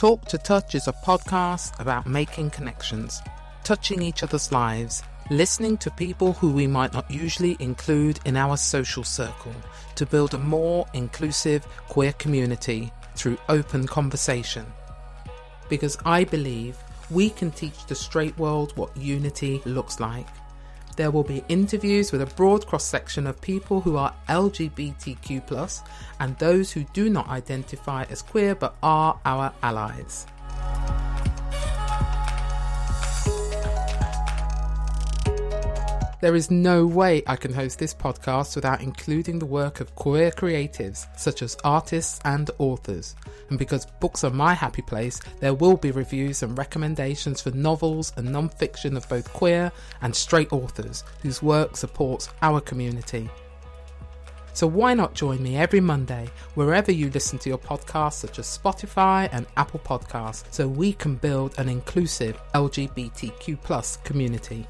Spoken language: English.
Talk to Touch is a podcast about making connections, touching each other's lives, listening to people who we might not usually include in our social circle to build a more inclusive queer community through open conversation. Because I believe we can teach the straight world what unity looks like. There will be interviews with a broad cross section of people who are LGBTQ, and those who do not identify as queer but are our allies. There is no way I can host this podcast without including the work of queer creatives, such as artists and authors. And because books are my happy place, there will be reviews and recommendations for novels and non fiction of both queer and straight authors whose work supports our community. So why not join me every Monday wherever you listen to your podcasts such as Spotify and Apple Podcasts so we can build an inclusive LGBTQ community.